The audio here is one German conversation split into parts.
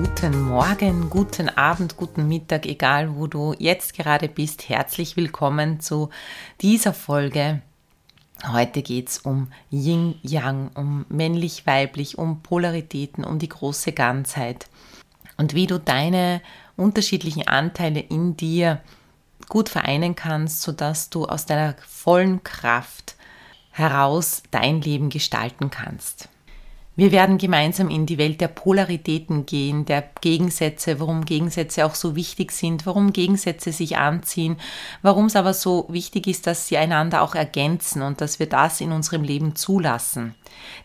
Guten Morgen, guten Abend, guten Mittag, egal wo du jetzt gerade bist. Herzlich willkommen zu dieser Folge. Heute geht es um Yin-Yang, um männlich-weiblich, um Polaritäten, um die große Ganzheit und wie du deine unterschiedlichen Anteile in dir gut vereinen kannst, sodass du aus deiner vollen Kraft heraus dein Leben gestalten kannst. Wir werden gemeinsam in die Welt der Polaritäten gehen, der Gegensätze, warum Gegensätze auch so wichtig sind, warum Gegensätze sich anziehen, warum es aber so wichtig ist, dass sie einander auch ergänzen und dass wir das in unserem Leben zulassen.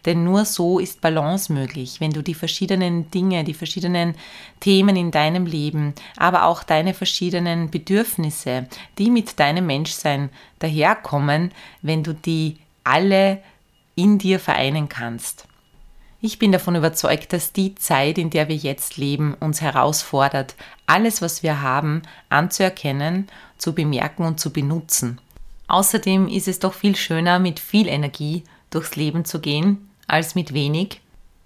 Denn nur so ist Balance möglich, wenn du die verschiedenen Dinge, die verschiedenen Themen in deinem Leben, aber auch deine verschiedenen Bedürfnisse, die mit deinem Menschsein daherkommen, wenn du die alle in dir vereinen kannst. Ich bin davon überzeugt, dass die Zeit, in der wir jetzt leben, uns herausfordert, alles, was wir haben, anzuerkennen, zu bemerken und zu benutzen. Außerdem ist es doch viel schöner, mit viel Energie durchs Leben zu gehen, als mit wenig.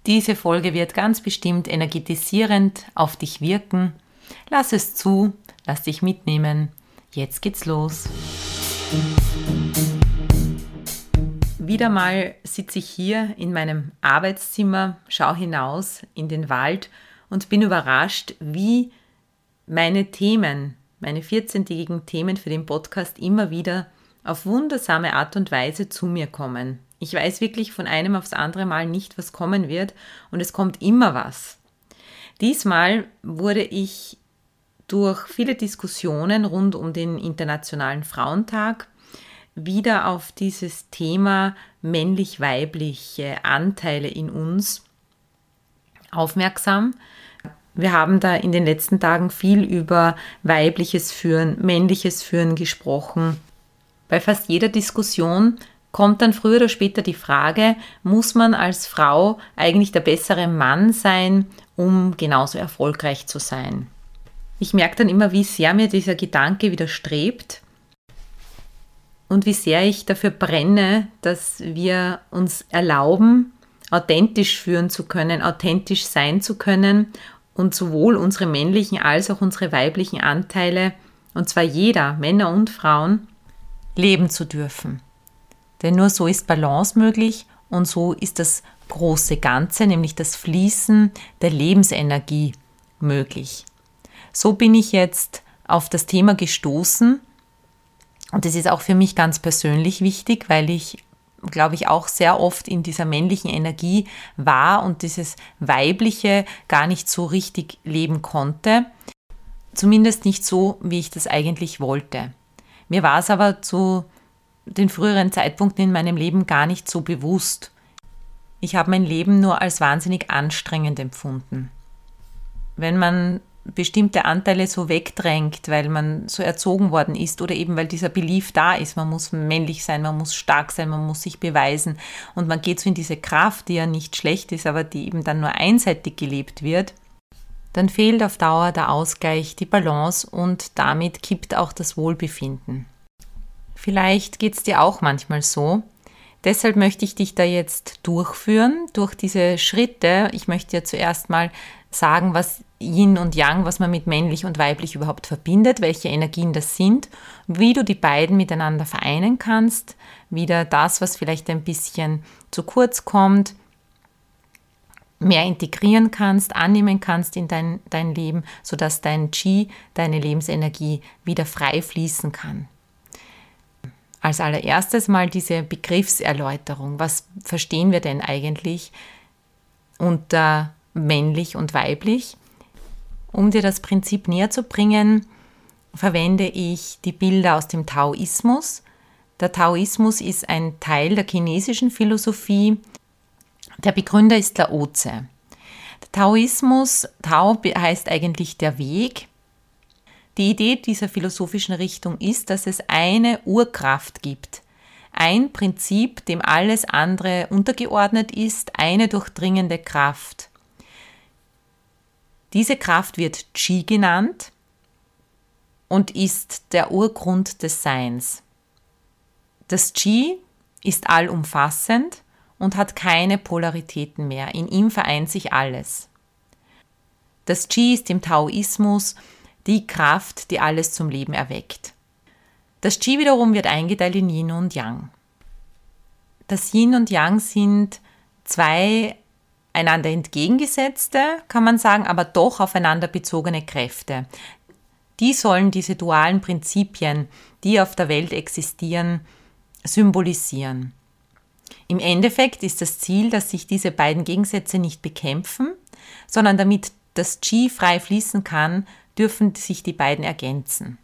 Diese Folge wird ganz bestimmt energetisierend auf dich wirken. Lass es zu, lass dich mitnehmen. Jetzt geht's los. Wieder mal sitze ich hier in meinem Arbeitszimmer, schaue hinaus in den Wald und bin überrascht, wie meine Themen, meine 14-tägigen Themen für den Podcast immer wieder auf wundersame Art und Weise zu mir kommen. Ich weiß wirklich von einem aufs andere Mal nicht, was kommen wird und es kommt immer was. Diesmal wurde ich durch viele Diskussionen rund um den Internationalen Frauentag wieder auf dieses Thema männlich-weibliche Anteile in uns aufmerksam. Wir haben da in den letzten Tagen viel über weibliches Führen, männliches Führen gesprochen. Bei fast jeder Diskussion kommt dann früher oder später die Frage, muss man als Frau eigentlich der bessere Mann sein, um genauso erfolgreich zu sein? Ich merke dann immer, wie sehr mir dieser Gedanke widerstrebt und wie sehr ich dafür brenne, dass wir uns erlauben, authentisch führen zu können, authentisch sein zu können und sowohl unsere männlichen als auch unsere weiblichen Anteile, und zwar jeder, Männer und Frauen, leben zu dürfen. Denn nur so ist Balance möglich und so ist das große Ganze, nämlich das Fließen der Lebensenergie möglich. So bin ich jetzt auf das Thema gestoßen und das ist auch für mich ganz persönlich wichtig, weil ich, glaube ich, auch sehr oft in dieser männlichen Energie war und dieses weibliche gar nicht so richtig leben konnte. Zumindest nicht so, wie ich das eigentlich wollte. Mir war es aber zu den früheren Zeitpunkten in meinem Leben gar nicht so bewusst. Ich habe mein Leben nur als wahnsinnig anstrengend empfunden. Wenn man bestimmte Anteile so wegdrängt, weil man so erzogen worden ist oder eben weil dieser Belief da ist, man muss männlich sein, man muss stark sein, man muss sich beweisen und man geht so in diese Kraft, die ja nicht schlecht ist, aber die eben dann nur einseitig gelebt wird, dann fehlt auf Dauer der Ausgleich, die Balance und damit kippt auch das Wohlbefinden. Vielleicht geht es dir auch manchmal so. Deshalb möchte ich dich da jetzt durchführen, durch diese Schritte. Ich möchte dir zuerst mal sagen, was Yin und Yang, was man mit männlich und weiblich überhaupt verbindet, welche Energien das sind, wie du die beiden miteinander vereinen kannst, wieder das, was vielleicht ein bisschen zu kurz kommt, mehr integrieren kannst, annehmen kannst in dein, dein Leben, sodass dein Qi, deine Lebensenergie wieder frei fließen kann. Als allererstes mal diese Begriffserläuterung. Was verstehen wir denn eigentlich unter männlich und weiblich? Um dir das Prinzip näher zu bringen, verwende ich die Bilder aus dem Taoismus. Der Taoismus ist ein Teil der chinesischen Philosophie. Der Begründer ist Lao Tse. Taoismus, Tao heißt eigentlich der Weg. Die Idee dieser philosophischen Richtung ist, dass es eine Urkraft gibt, ein Prinzip, dem alles andere untergeordnet ist, eine durchdringende Kraft. Diese Kraft wird Qi genannt und ist der Urgrund des Seins. Das Qi ist allumfassend und hat keine Polaritäten mehr. In ihm vereint sich alles. Das Qi ist im Taoismus die Kraft, die alles zum Leben erweckt. Das Qi wiederum wird eingeteilt in Yin und Yang. Das Yin und Yang sind zwei einander entgegengesetzte, kann man sagen, aber doch aufeinander bezogene Kräfte. Die sollen diese dualen Prinzipien, die auf der Welt existieren, symbolisieren. Im Endeffekt ist das Ziel, dass sich diese beiden Gegensätze nicht bekämpfen, sondern damit das Qi frei fließen kann, dürfen sich die beiden ergänzen.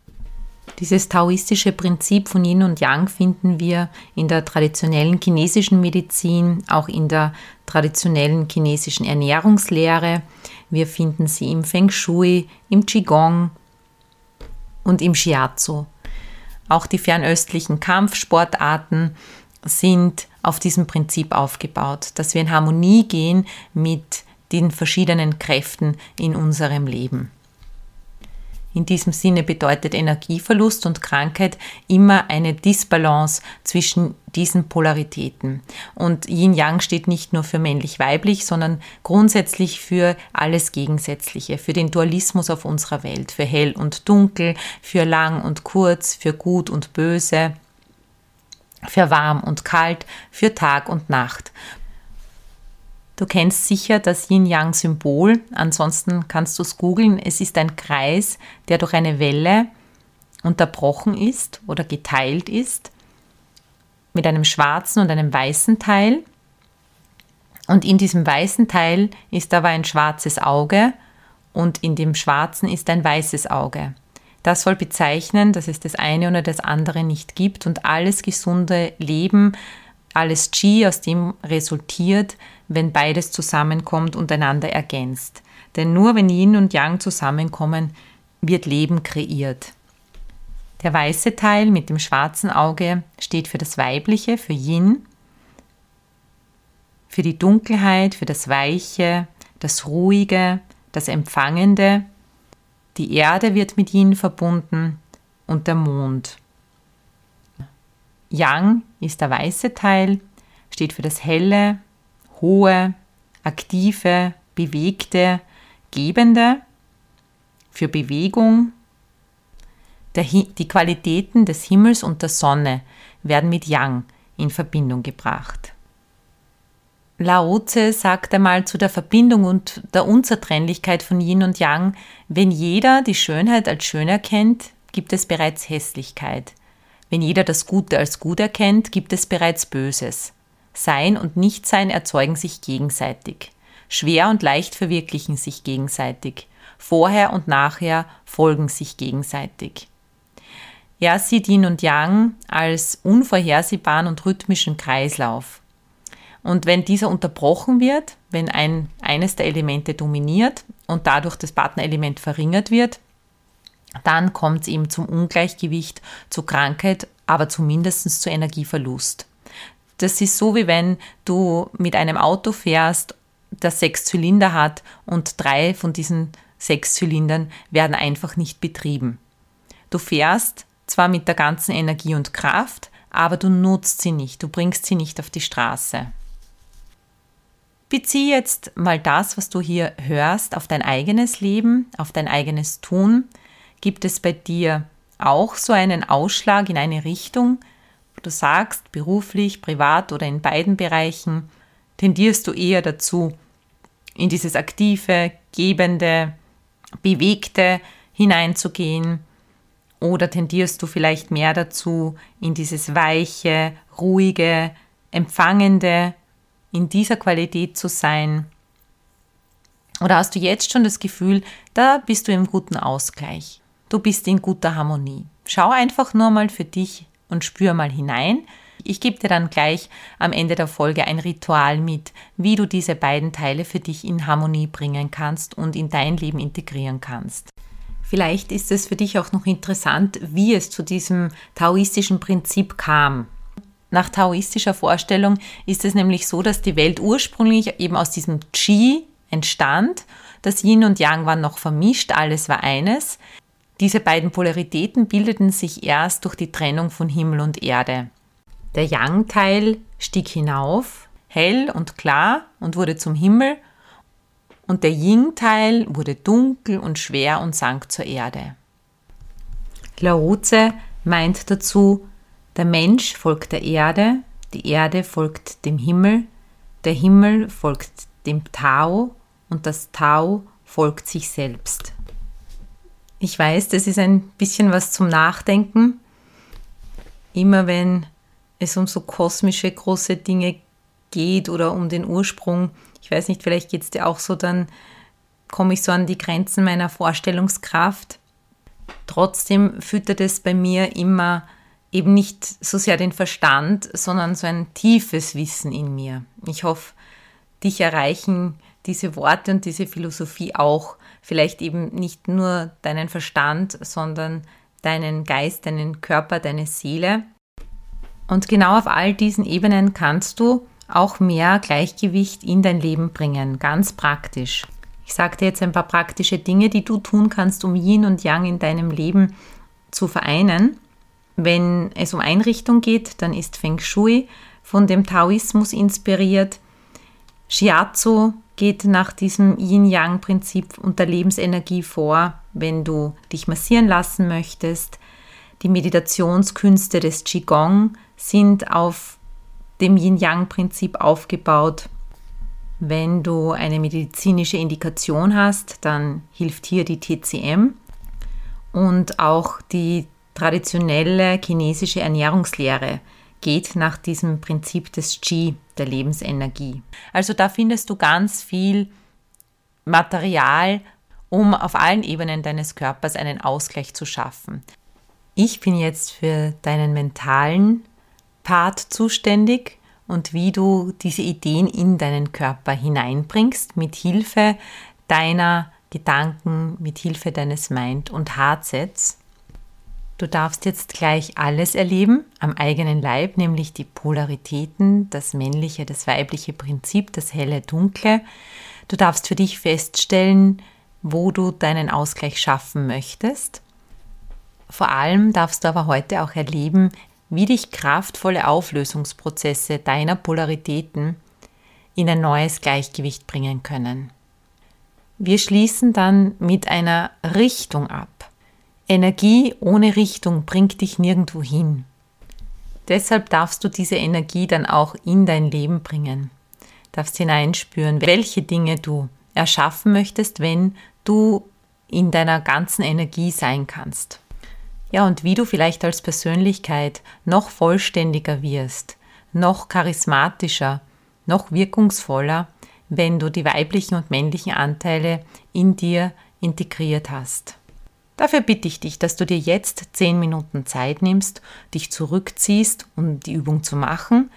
Dieses taoistische Prinzip von Yin und Yang finden wir in der traditionellen chinesischen Medizin, auch in der traditionellen chinesischen Ernährungslehre. Wir finden sie im Feng Shui, im Qigong und im Shiatsu. Auch die fernöstlichen Kampfsportarten sind auf diesem Prinzip aufgebaut, dass wir in Harmonie gehen mit den verschiedenen Kräften in unserem Leben. In diesem Sinne bedeutet Energieverlust und Krankheit immer eine Disbalance zwischen diesen Polaritäten. Und Yin-Yang steht nicht nur für männlich-weiblich, sondern grundsätzlich für alles Gegensätzliche, für den Dualismus auf unserer Welt, für hell und dunkel, für lang und kurz, für gut und böse, für warm und kalt, für Tag und Nacht. Du kennst sicher das Yin-Yang-Symbol, ansonsten kannst du es googeln. Es ist ein Kreis, der durch eine Welle unterbrochen ist oder geteilt ist, mit einem schwarzen und einem weißen Teil. Und in diesem weißen Teil ist aber ein schwarzes Auge und in dem schwarzen ist ein weißes Auge. Das soll bezeichnen, dass es das eine oder das andere nicht gibt und alles gesunde Leben, alles Qi aus dem resultiert, wenn beides zusammenkommt und einander ergänzt. Denn nur wenn Yin und Yang zusammenkommen, wird Leben kreiert. Der weiße Teil mit dem schwarzen Auge steht für das Weibliche, für Yin, für die Dunkelheit, für das Weiche, das Ruhige, das Empfangende. Die Erde wird mit Yin verbunden und der Mond. Yang ist der weiße Teil, steht für das Helle, hohe, aktive, bewegte, gebende, für Bewegung. die Qualitäten des Himmels und der Sonne werden mit Yang in Verbindung gebracht. Lao Tse sagt einmal zu der Verbindung und der Unzertrennlichkeit von Yin und Yang, wenn jeder die Schönheit als schön erkennt, gibt es bereits Hässlichkeit. Wenn jeder das Gute als gut erkennt, gibt es bereits Böses. Sein und Nichtsein erzeugen sich gegenseitig. Schwer und leicht verwirklichen sich gegenseitig. Vorher und nachher folgen sich gegenseitig. Er sieht Yin und Yang als unvorhersehbaren und rhythmischen Kreislauf. Und wenn dieser unterbrochen wird, wenn ein, eines der Elemente dominiert und dadurch das Partnerelement verringert wird, dann kommt es eben zum Ungleichgewicht, zu Krankheit, aber zumindest zu Energieverlust. Das ist so, wie wenn du mit einem Auto fährst, das sechs Zylinder hat und drei von diesen sechs Zylindern werden einfach nicht betrieben. Du fährst zwar mit der ganzen Energie und Kraft, aber du nutzt sie nicht, du bringst sie nicht auf die Straße. Bezieh jetzt mal das, was du hier hörst, auf dein eigenes Leben, auf dein eigenes Tun. Gibt es bei dir auch so einen Ausschlag in eine Richtung, du sagst, beruflich, privat oder in beiden Bereichen, tendierst du eher dazu, in dieses aktive, gebende, bewegte hineinzugehen? Oder tendierst du vielleicht mehr dazu, in dieses weiche, ruhige, empfangende, in dieser Qualität zu sein? Oder hast du jetzt schon das Gefühl, da bist du im guten Ausgleich? Du bist in guter Harmonie. Schau einfach nur mal für dich und spür mal hinein, Ich gebe dir dann gleich am Ende der Folge ein Ritual mit, wie du diese beiden Teile für dich in Harmonie bringen kannst und in dein Leben integrieren kannst. Vielleicht ist es für dich auch noch interessant, wie es zu diesem taoistischen Prinzip kam. Nach taoistischer Vorstellung ist es nämlich so, dass die Welt ursprünglich eben aus diesem Qi entstand. Das Yin und Yang waren noch vermischt, alles war eines. Diese beiden Polaritäten bildeten sich erst durch die Trennung von Himmel und Erde. Der Yang-Teil stieg hinauf, hell und klar und wurde zum Himmel, und der Yin-Teil wurde dunkel und schwer und sank zur Erde. Laoze meint dazu, der Mensch folgt der Erde, die Erde folgt dem Himmel, der Himmel folgt dem Tao und das Tao folgt sich selbst. Ich weiß, das ist ein bisschen was zum Nachdenken. Immer wenn es um so kosmische große Dinge geht oder um den Ursprung, ich weiß nicht, vielleicht geht es dir auch so, dann komme ich so an die Grenzen meiner Vorstellungskraft. Trotzdem füttert es bei mir immer eben nicht so sehr den Verstand, sondern so ein tiefes Wissen in mir. Ich hoffe, dich erreichen diese Worte und diese Philosophie auch. Vielleicht eben nicht nur deinen Verstand, sondern deinen Geist, deinen Körper, deine Seele. Und genau auf all diesen Ebenen kannst du auch mehr Gleichgewicht in dein Leben bringen, ganz praktisch. Ich sage dir jetzt ein paar praktische Dinge, die du tun kannst, um Yin und Yang in deinem Leben zu vereinen. Wenn es um Einrichtung geht, dann ist Feng Shui von dem Taoismus inspiriert. Shiatsu geht nach diesem Yin-Yang-Prinzip und der Lebensenergie vor, wenn du dich massieren lassen möchtest. Die Meditationskünste des Qigong sind auf dem Yin-Yang-Prinzip aufgebaut. Wenn du eine medizinische Indikation hast, dann hilft hier die TCM und auch die traditionelle chinesische Ernährungslehre geht nach diesem Prinzip des Qi, der Lebensenergie. Also da findest du ganz viel Material, um auf allen Ebenen deines Körpers einen Ausgleich zu schaffen. Ich bin jetzt für deinen mentalen Part zuständig und wie du diese Ideen in deinen Körper hineinbringst mit Hilfe deiner Gedanken, mit Hilfe deines Mind- und Heartsets. Du darfst jetzt gleich alles erleben am eigenen Leib, nämlich die Polaritäten, das männliche, das weibliche Prinzip, das helle, dunkle. Du darfst für dich feststellen, wo du deinen Ausgleich schaffen möchtest. Vor allem darfst du aber heute auch erleben, wie dich kraftvolle Auflösungsprozesse deiner Polaritäten in ein neues Gleichgewicht bringen können. Wir schließen dann mit einer Richtung ab. Energie ohne Richtung bringt dich nirgendwo hin. Deshalb darfst du diese Energie dann auch in dein Leben bringen. Darfst hineinspüren, welche Dinge du erschaffen möchtest, wenn du in deiner ganzen Energie sein kannst. Ja, und wie du vielleicht als Persönlichkeit noch vollständiger wirst, noch charismatischer, noch wirkungsvoller, wenn du die weiblichen und männlichen Anteile in dir integriert hast. Dafür bitte ich dich, dass du dir jetzt 10 Minuten Zeit nimmst, dich zurückziehst, um die Übung zu machen,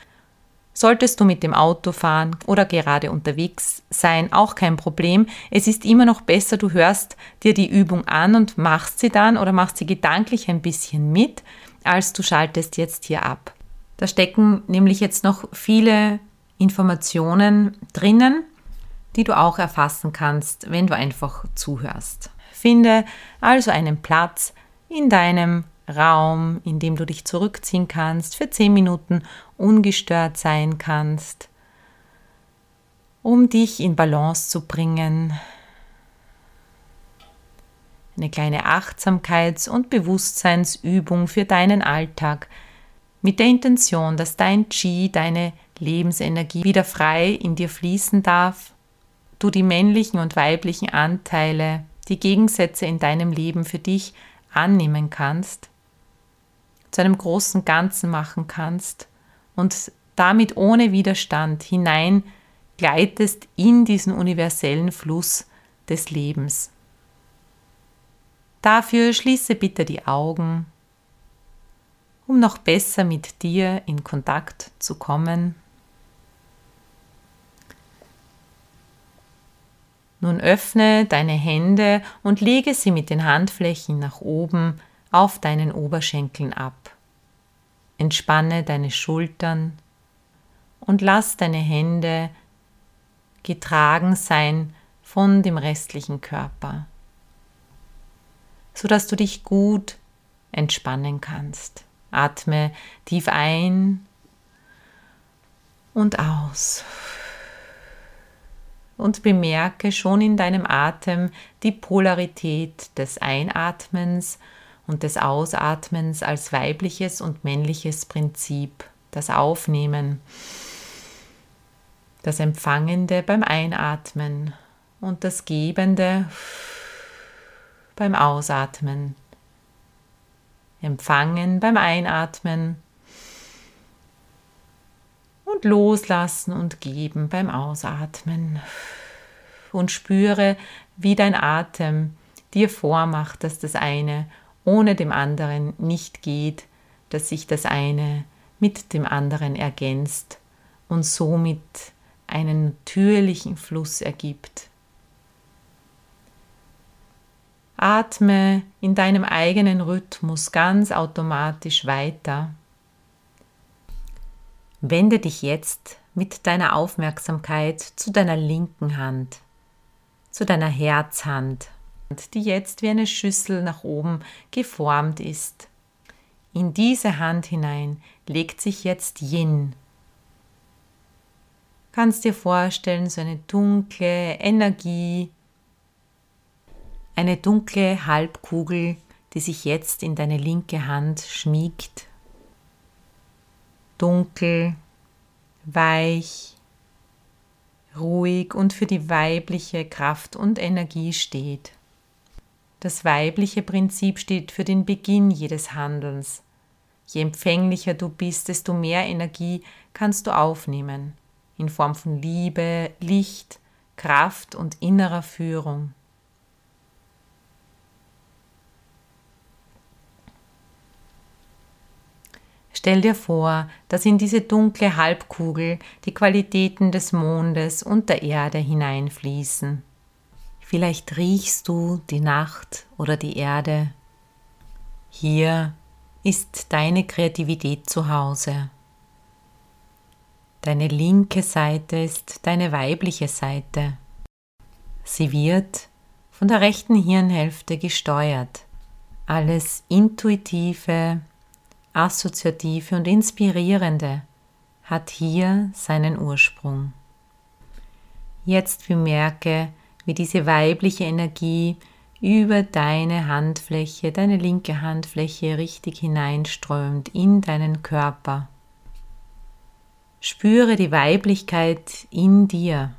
Solltest du mit dem Auto fahren oder gerade unterwegs sein, auch kein Problem. Es ist immer noch besser, du hörst dir die Übung an und machst sie dann oder machst sie gedanklich ein bisschen mit, als du schaltest jetzt hier ab. Da stecken nämlich jetzt noch viele Informationen drinnen, die du auch erfassen kannst, wenn du einfach zuhörst. Finde also einen Platz in deinem Raum, in dem du dich zurückziehen kannst, für zehn Minuten ungestört sein kannst, um dich in Balance zu bringen. Eine kleine Achtsamkeits- und Bewusstseinsübung für deinen Alltag mit der Intention, dass dein Qi, deine Lebensenergie wieder frei in dir fließen darf, du die männlichen und weiblichen Anteile, die Gegensätze in deinem Leben für dich annehmen kannst zu einem großen Ganzen machen kannst und damit ohne Widerstand hinein gleitest in diesen universellen Fluss des Lebens. Dafür schließe bitte die Augen um noch besser mit dir in Kontakt zu kommen. Nun öffne deine Hände und lege sie mit den Handflächen nach oben auf deinen Oberschenkeln ab. Entspanne deine Schultern und lass deine Hände getragen sein von dem restlichen Körper, sodass du dich gut entspannen kannst. Atme tief ein und aus und bemerke schon in deinem Atem die Polarität des Einatmens und des Ausatmens als weibliches und männliches Prinzip, das Aufnehmen, das Empfangende beim Einatmen und das Gebende beim Ausatmen. Empfangen beim Einatmen und loslassen und geben beim Ausatmen. Und spüre, wie dein Atem dir vormacht, dass das eine ohne dem anderen nicht geht, dass sich das eine mit dem anderen ergänzt und somit einen natürlichen Fluss ergibt. Atme in deinem eigenen Rhythmus ganz automatisch weiter. Wende dich jetzt mit deiner Aufmerksamkeit zu deiner linken Hand, zu deiner Herzhand die jetzt wie eine Schüssel nach oben geformt ist. In diese Hand hinein legt sich jetzt Yin. Kannst dir vorstellen, so eine dunkle Energie, eine dunkle Halbkugel, die sich jetzt in deine linke Hand schmiegt. Dunkel, weich, ruhig und für die weibliche Kraft und Energie steht. Das weibliche Prinzip steht für den Beginn jedes Handelns. Je empfänglicher du bist, desto mehr Energie kannst du aufnehmen, in Form von Liebe, Licht, Kraft und innerer Führung. Stell dir vor, dass in diese dunkle Halbkugel die Qualitäten des Mondes und der Erde hineinfließen. Vielleicht riechst du die Nacht oder die Erde. Hier ist deine Kreativität zu Hause. Deine linke Seite ist deine weibliche Seite. Sie wird von der rechten Hirnhälfte gesteuert. Alles Intuitive, Assoziative und Inspirierende hat hier seinen Ursprung. Jetzt bemerke, wie diese weibliche Energie über deine Handfläche, deine linke Handfläche richtig hineinströmt in deinen Körper. Spüre die Weiblichkeit in dir.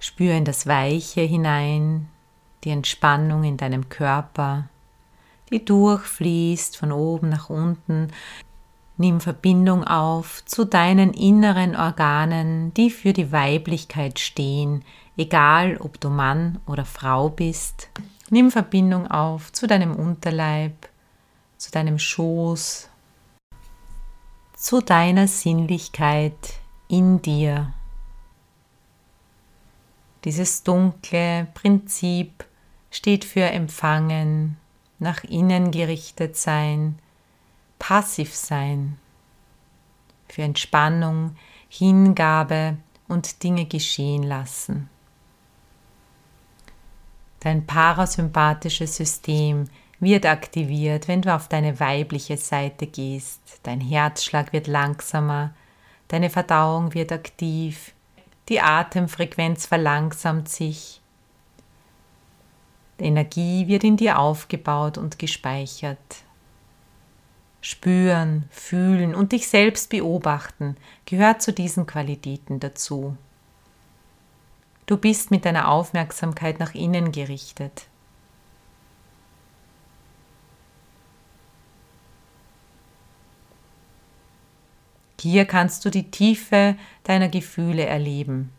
Spüre in das Weiche hinein, die Entspannung in deinem Körper, die durchfließt von oben nach unten. Nimm Verbindung auf zu deinen inneren Organen, die für die Weiblichkeit stehen, egal ob du Mann oder Frau bist. Nimm Verbindung auf zu deinem Unterleib, zu deinem Schoß, zu deiner Sinnlichkeit in dir. Dieses dunkle Prinzip steht für Empfangen, nach innen gerichtet sein, passiv sein, für Entspannung, Hingabe und Dinge geschehen lassen. Dein parasympathisches System wird aktiviert, wenn du auf deine weibliche Seite gehst. Dein Herzschlag wird langsamer, deine Verdauung wird aktiv, die Atemfrequenz verlangsamt sich. Energie wird in dir aufgebaut und gespeichert. Spüren, fühlen und dich selbst beobachten gehört zu diesen Qualitäten dazu. Du bist mit deiner Aufmerksamkeit nach innen gerichtet. Hier kannst du die Tiefe deiner Gefühle erleben.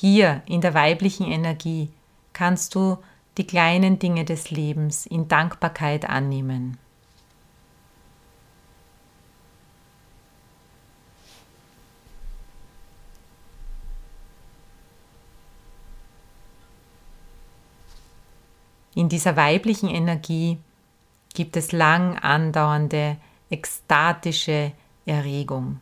Hier in der weiblichen Energie kannst du die kleinen Dinge des Lebens in Dankbarkeit annehmen. In dieser weiblichen Energie gibt es lang andauernde, ekstatische Erregung.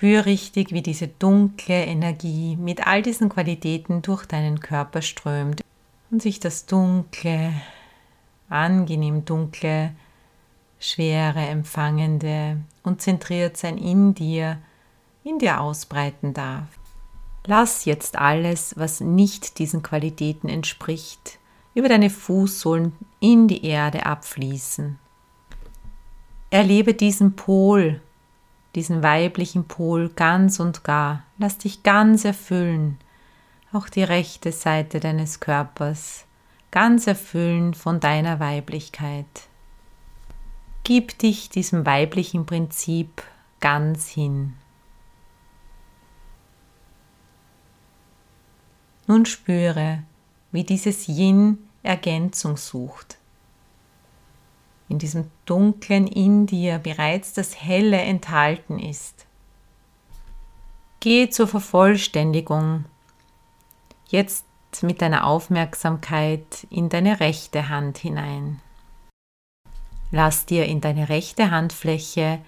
Spür richtig, wie diese dunkle Energie mit all diesen Qualitäten durch deinen Körper strömt und sich das dunkle, angenehm dunkle, schwere, empfangende und zentriert sein in dir in dir ausbreiten darf. Lass jetzt alles, was nicht diesen Qualitäten entspricht, über deine Fußsohlen in die Erde abfließen. Erlebe diesen Pol, diesen weiblichen Pol ganz und gar. Lass dich ganz erfüllen, auch die rechte Seite deines Körpers, ganz erfüllen von deiner Weiblichkeit. Gib dich diesem weiblichen Prinzip ganz hin. Nun spüre, wie dieses Yin Ergänzung sucht. In diesem dunklen in dir bereits das Helle enthalten ist. Geh zur Vervollständigung. Jetzt mit deiner Aufmerksamkeit in deine rechte Hand hinein. Lass dir in deine rechte Handfläche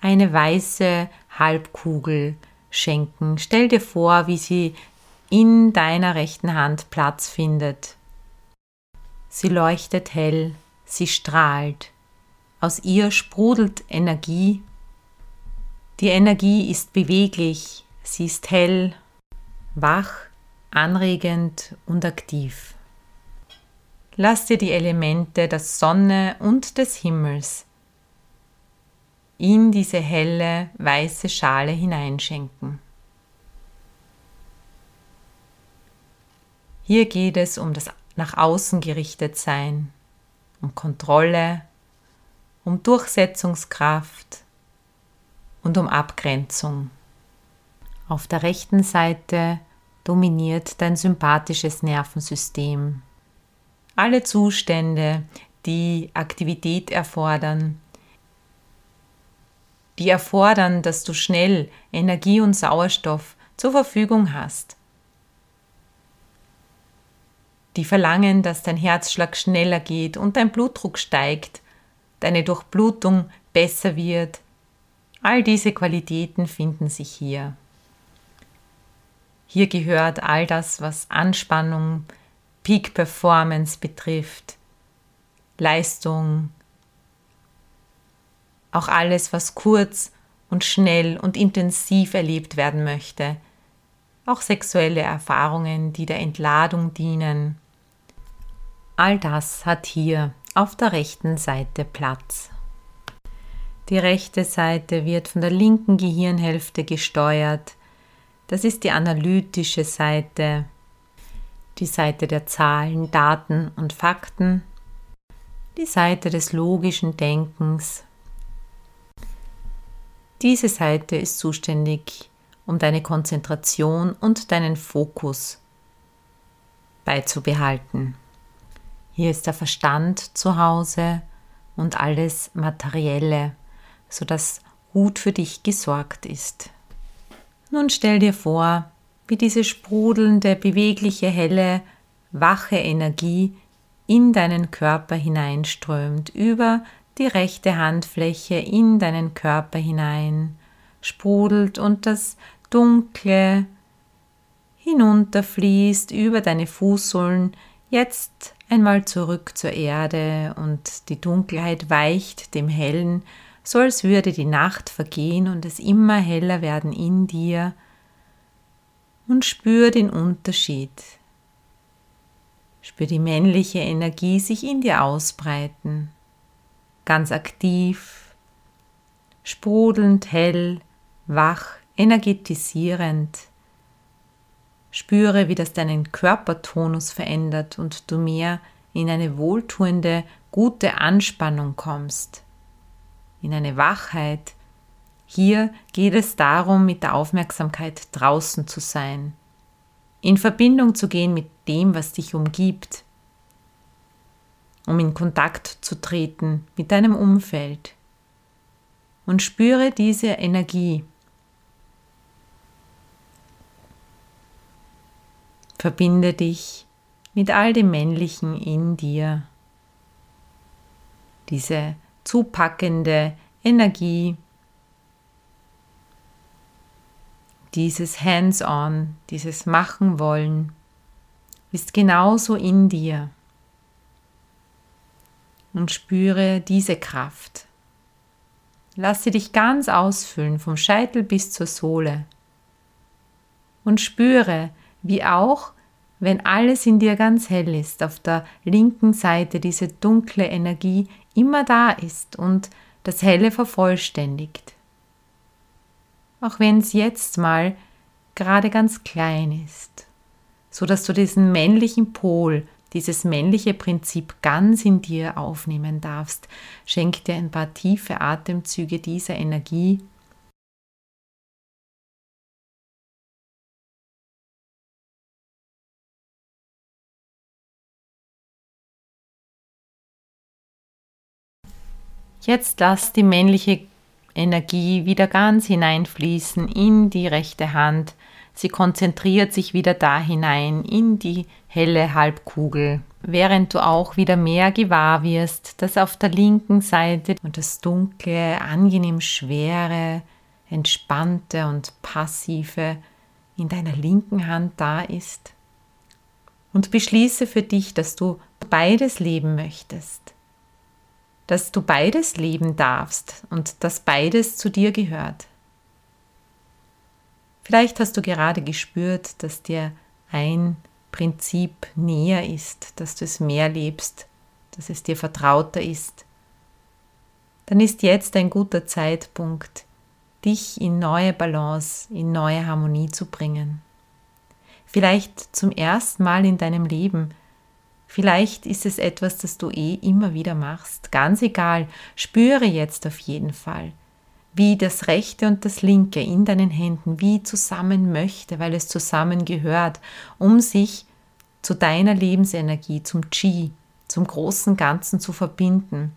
eine weiße Halbkugel schenken. Stell dir vor, wie sie in deiner rechten Hand Platz findet. Sie leuchtet hell, sie strahlt, aus ihr sprudelt Energie. Die Energie ist beweglich, sie ist hell, wach, anregend und aktiv. Lass dir die Elemente der Sonne und des Himmels in diese helle weiße Schale hineinschenken. Hier geht es um das nach außen gerichtet Sein, um Kontrolle, um Durchsetzungskraft und um Abgrenzung. Auf der rechten Seite dominiert dein sympathisches Nervensystem. Alle Zustände, die Aktivität erfordern, die erfordern, dass du schnell Energie und Sauerstoff zur Verfügung hast die verlangen, dass dein Herzschlag schneller geht und dein Blutdruck steigt, deine Durchblutung besser wird. All diese Qualitäten finden sich hier. Hier gehört all das, was Anspannung, Peak Performance betrifft, Leistung, auch alles, was kurz und schnell und intensiv erlebt werden möchte, auch sexuelle Erfahrungen, die der Entladung dienen, All das hat hier auf der rechten Seite Platz. Die rechte Seite wird von der linken Gehirnhälfte gesteuert. Das ist die analytische Seite, die Seite der Zahlen, Daten und Fakten, die Seite des logischen Denkens. Diese Seite ist zuständig, um deine Konzentration und deinen Fokus beizubehalten. Hier ist der Verstand zu Hause und alles Materielle, sodass gut für dich gesorgt ist. Nun stell dir vor, wie diese sprudelnde, bewegliche, helle, wache Energie in deinen Körper hineinströmt, über die rechte Handfläche in deinen Körper hinein, sprudelt und das Dunkle hinunterfließt über deine Fußsohlen, jetzt einmal zurück zur Erde und die Dunkelheit weicht dem Hellen, so als würde die Nacht vergehen und es immer heller werden in dir und spür den Unterschied. Spür die männliche Energie sich in dir ausbreiten, ganz aktiv, sprudelnd hell, wach, energetisierend Spüre, wie das deinen Körpertonus verändert und du mehr in eine wohltuende, gute Anspannung kommst, in eine Wachheit, Hier geht es darum, mit der Aufmerksamkeit draußen zu sein, in Verbindung zu gehen mit dem, was dich umgibt, um in Kontakt zu treten mit deinem Umfeld. Und spüre diese Energie. Verbinde dich mit all dem Männlichen in dir. Diese zupackende Energie, dieses Hands-on, dieses Machen wollen, ist genauso in dir. Und spüre diese Kraft. Lass sie dich ganz ausfüllen, vom Scheitel bis zur Sohle. Und spüre, wie auch, wenn alles in dir ganz hell ist, auf der linken Seite diese dunkle Energie immer da ist und das Helle vervollständigt. Auch wenn es jetzt mal gerade ganz klein ist so dass du diesen männlichen Pol, dieses männliche Prinzip ganz in dir aufnehmen darfst. Schenk dir ein paar tiefe Atemzüge dieser Energie. Jetzt lass die männliche Energie wieder ganz hineinfließen in die rechte Hand, Sie konzentriert sich wieder da hinein in die helle Halbkugel, während du auch wieder mehr gewahr wirst, dass auf der linken Seite und das dunkle, angenehm schwere, entspannte und passive in deiner linken Hand da ist. Und beschließe für dich, dass du beides leben möchtest, dass du beides leben darfst und dass beides zu dir gehört. Vielleicht hast du gerade gespürt, dass dir ein Prinzip näher ist, dass du es mehr lebst, dass es dir vertrauter ist. Dann ist jetzt ein guter Zeitpunkt, dich in neue Balance, in neue Harmonie zu bringen. Vielleicht zum ersten Mal in deinem Leben. Vielleicht ist es etwas, das du eh immer wieder machst. Ganz egal, spüre jetzt auf jeden Fall, wie das rechte und das linke in deinen Händen wie zusammen möchte, weil es zusammengehört, um sich zu deiner Lebensenergie, zum Chi, zum großen Ganzen zu verbinden.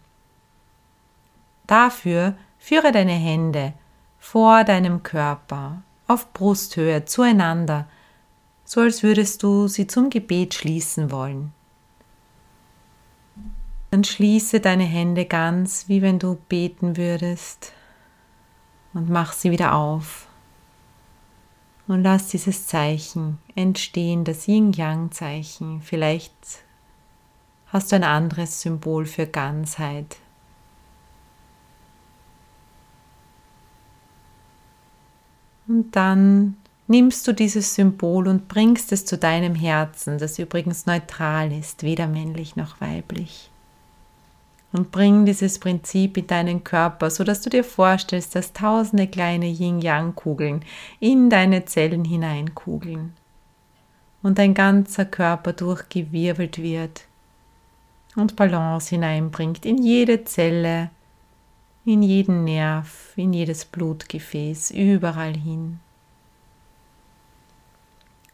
Dafür führe deine Hände vor deinem Körper auf Brusthöhe zueinander, so als würdest du sie zum Gebet schließen wollen. Dann schließe deine Hände ganz, wie wenn du beten würdest und mach sie wieder auf. Und lass dieses Zeichen entstehen, das Yin-Yang-Zeichen. Vielleicht hast du ein anderes Symbol für Ganzheit. Und dann nimmst du dieses Symbol und bringst es zu deinem Herzen, das übrigens neutral ist, weder männlich noch weiblich und bring dieses Prinzip in deinen Körper, so dass du dir vorstellst, dass tausende kleine Yin-Yang-Kugeln in deine Zellen hineinkugeln. Und dein ganzer Körper durchgewirbelt wird und Balance hineinbringt in jede Zelle, in jeden Nerv, in jedes Blutgefäß, überall hin,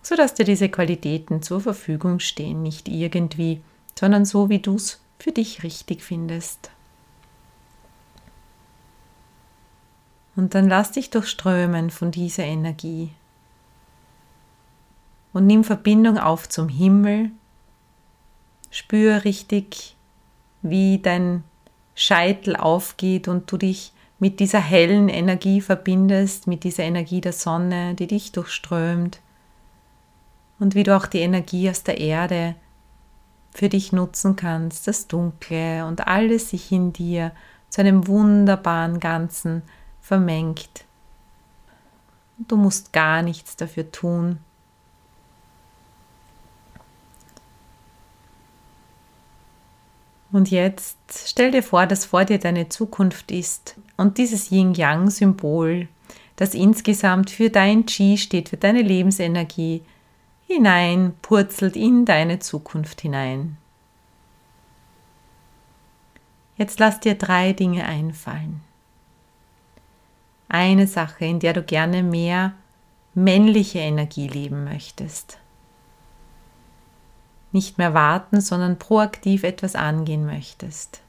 so dass dir diese Qualitäten zur Verfügung stehen, nicht irgendwie, sondern so wie du es für dich richtig findest. Und dann lass dich durchströmen von dieser Energie. Und nimm Verbindung auf zum Himmel. Spür richtig, wie dein Scheitel aufgeht und du dich mit dieser hellen Energie verbindest, mit dieser Energie der Sonne, die dich durchströmt. Und wie du auch die Energie aus der Erde für dich nutzen kannst, das Dunkle und alles sich in dir zu einem wunderbaren Ganzen vermengt. Du musst gar nichts dafür tun. Und jetzt stell dir vor, dass vor dir deine Zukunft ist und dieses Yin-Yang-Symbol, das insgesamt für dein Qi steht, für deine Lebensenergie, hinein purzelt in deine Zukunft hinein. Jetzt lass dir drei Dinge einfallen. eine Sache, in der du gerne mehr männliche Energie leben möchtest. Nicht mehr warten, sondern proaktiv etwas angehen möchtest.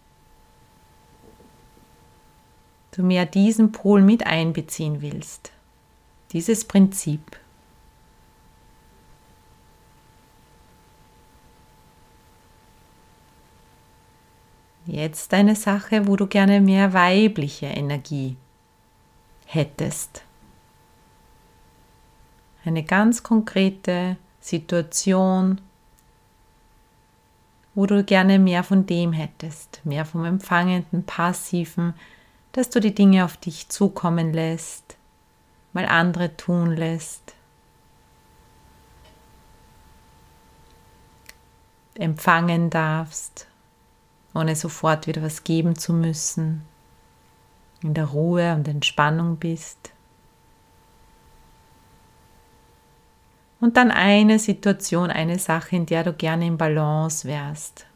Du mehr diesen Pol mit einbeziehen willst. Dieses Prinzip. Jetzt eine Sache, wo du gerne mehr weibliche Energie hättest. Eine ganz konkrete Situation, wo du gerne mehr von dem hättest, mehr vom empfangenden, passiven, dass du die Dinge auf dich zukommen lässt, mal andere tun lässt. Empfangen darfst, ohne sofort wieder was geben zu müssen, in der Ruhe und Entspannung bist. Und dann eine Situation, eine Sache, in der du gerne in Balance wärst.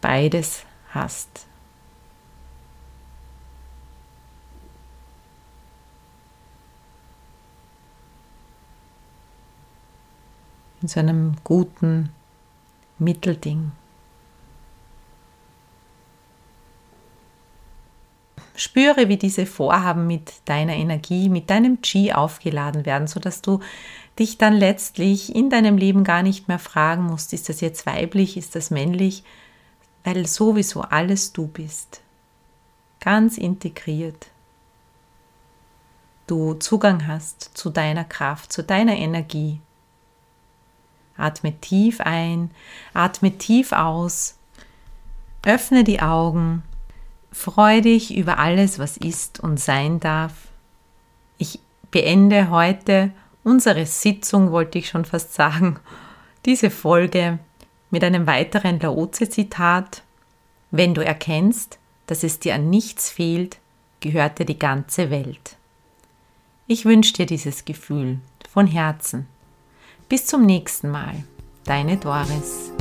Beides hast. In so einem guten Mittelding. Spüre, wie diese Vorhaben mit deiner Energie, mit deinem Qi aufgeladen werden, sodass du dich dann letztlich in deinem Leben gar nicht mehr fragen musst, ist das jetzt weiblich, ist das männlich, weil sowieso alles du bist. Ganz integriert. Du Zugang hast zu deiner Kraft, zu deiner Energie. Atme tief ein, atme tief aus, öffne die Augen Freu dich über alles, was ist und sein darf. Ich beende heute unsere Sitzung, wollte ich schon fast sagen, diese Folge mit einem weiteren Laoze-Zitat. Wenn du erkennst, dass es dir an nichts fehlt, gehört dir die ganze Welt. Ich wünsche dir dieses Gefühl von Herzen. Bis zum nächsten Mal. Deine Doris.